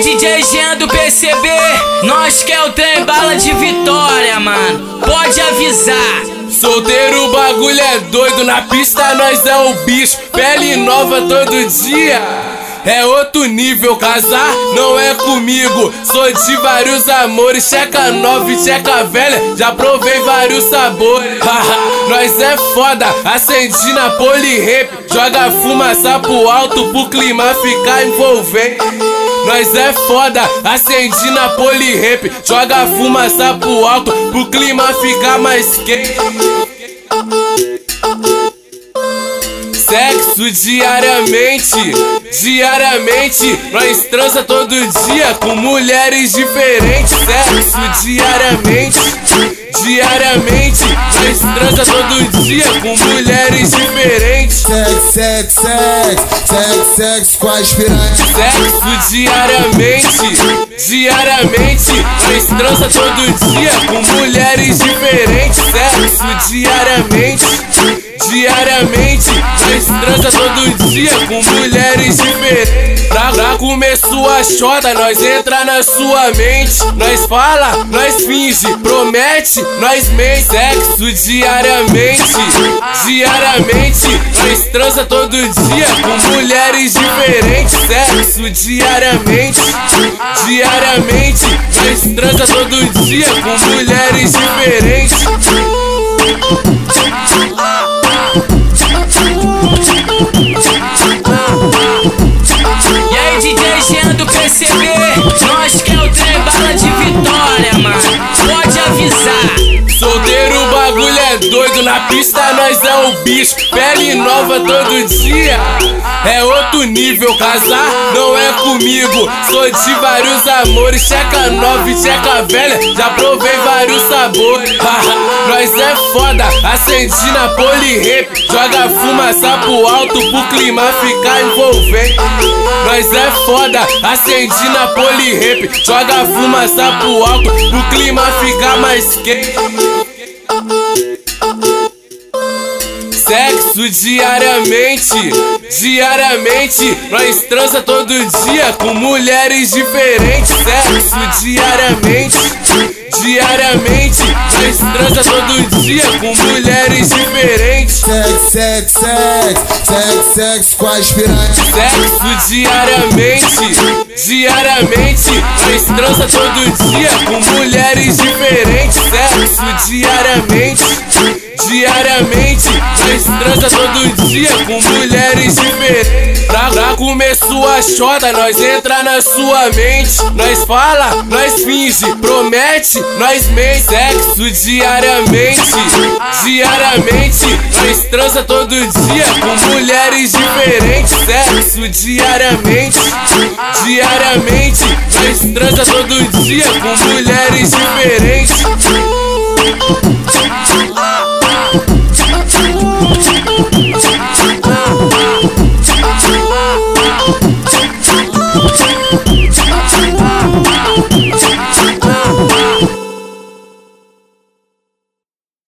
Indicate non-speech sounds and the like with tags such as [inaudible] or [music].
DJ Jean do PCB, nós quer o trem bala de vitória, mano. Pode avisar. Solteiro o bagulho é doido, na pista nós é o bicho, pele nova todo dia. É outro nível, casar não é comigo. Sou de vários amores, checa nova e checa velha. Já provei vários sabores. [laughs] Nós é foda, acendi na polirrap. Joga fumaça pro alto pro clima ficar envolvente. Nós é foda, acendi na polirrap. Joga fumaça pro alto pro clima ficar mais quente. Sexo diariamente, diariamente. Nós transa todo dia com mulheres diferentes. Sexo diariamente, diariamente. Nós transa todo dia com mulheres diferentes. Sexo, sexo, sexo, sexo, sexo com aspirante. Sexo diariamente, diariamente. Nós transa todo dia com mulheres diferentes. Sexo diariamente, diariamente. Nós transa todo dia com mulheres diferentes. Pra comer sua chota, nós entra na sua mente. Nós fala, nós finge, promete, nós mente. Sexo diariamente, diariamente. Nós transa todo dia com mulheres diferentes. Sexo diariamente, diariamente. Nós transa todo dia com mulheres diferentes. É o bicho, pele nova todo dia. É outro nível, casar não é comigo. Sou de vários amores, checa nova e checa velha, já provei vários sabores. nós é foda, acendi na polirrap, joga fumaça pro alto pro clima ficar envolvente. Nós é foda, acendi na polirrap, joga fumaça pro alto pro clima ficar mais quente. Sexo diariamente, diariamente. Nós transa todo dia com mulheres diferentes. Sexo diariamente, diariamente. Nós transa todo dia com mulheres diferentes. Sexo, sexo, sexo, sexo, sexo com aspirante. Sexo diariamente, diariamente. Nós transa todo dia com mulheres diferentes. Sexo diariamente, diariamente. Nós transa todo dia com mulheres diferentes. Pra, pra comer sua chota, nós entra na sua mente. Nós fala, nós finge, promete, nós mente. Sexo diariamente, diariamente. Nós transa todo dia com mulheres diferentes. Sexo diariamente, diariamente. Nós transa todo dia com mulheres diferentes. Oops.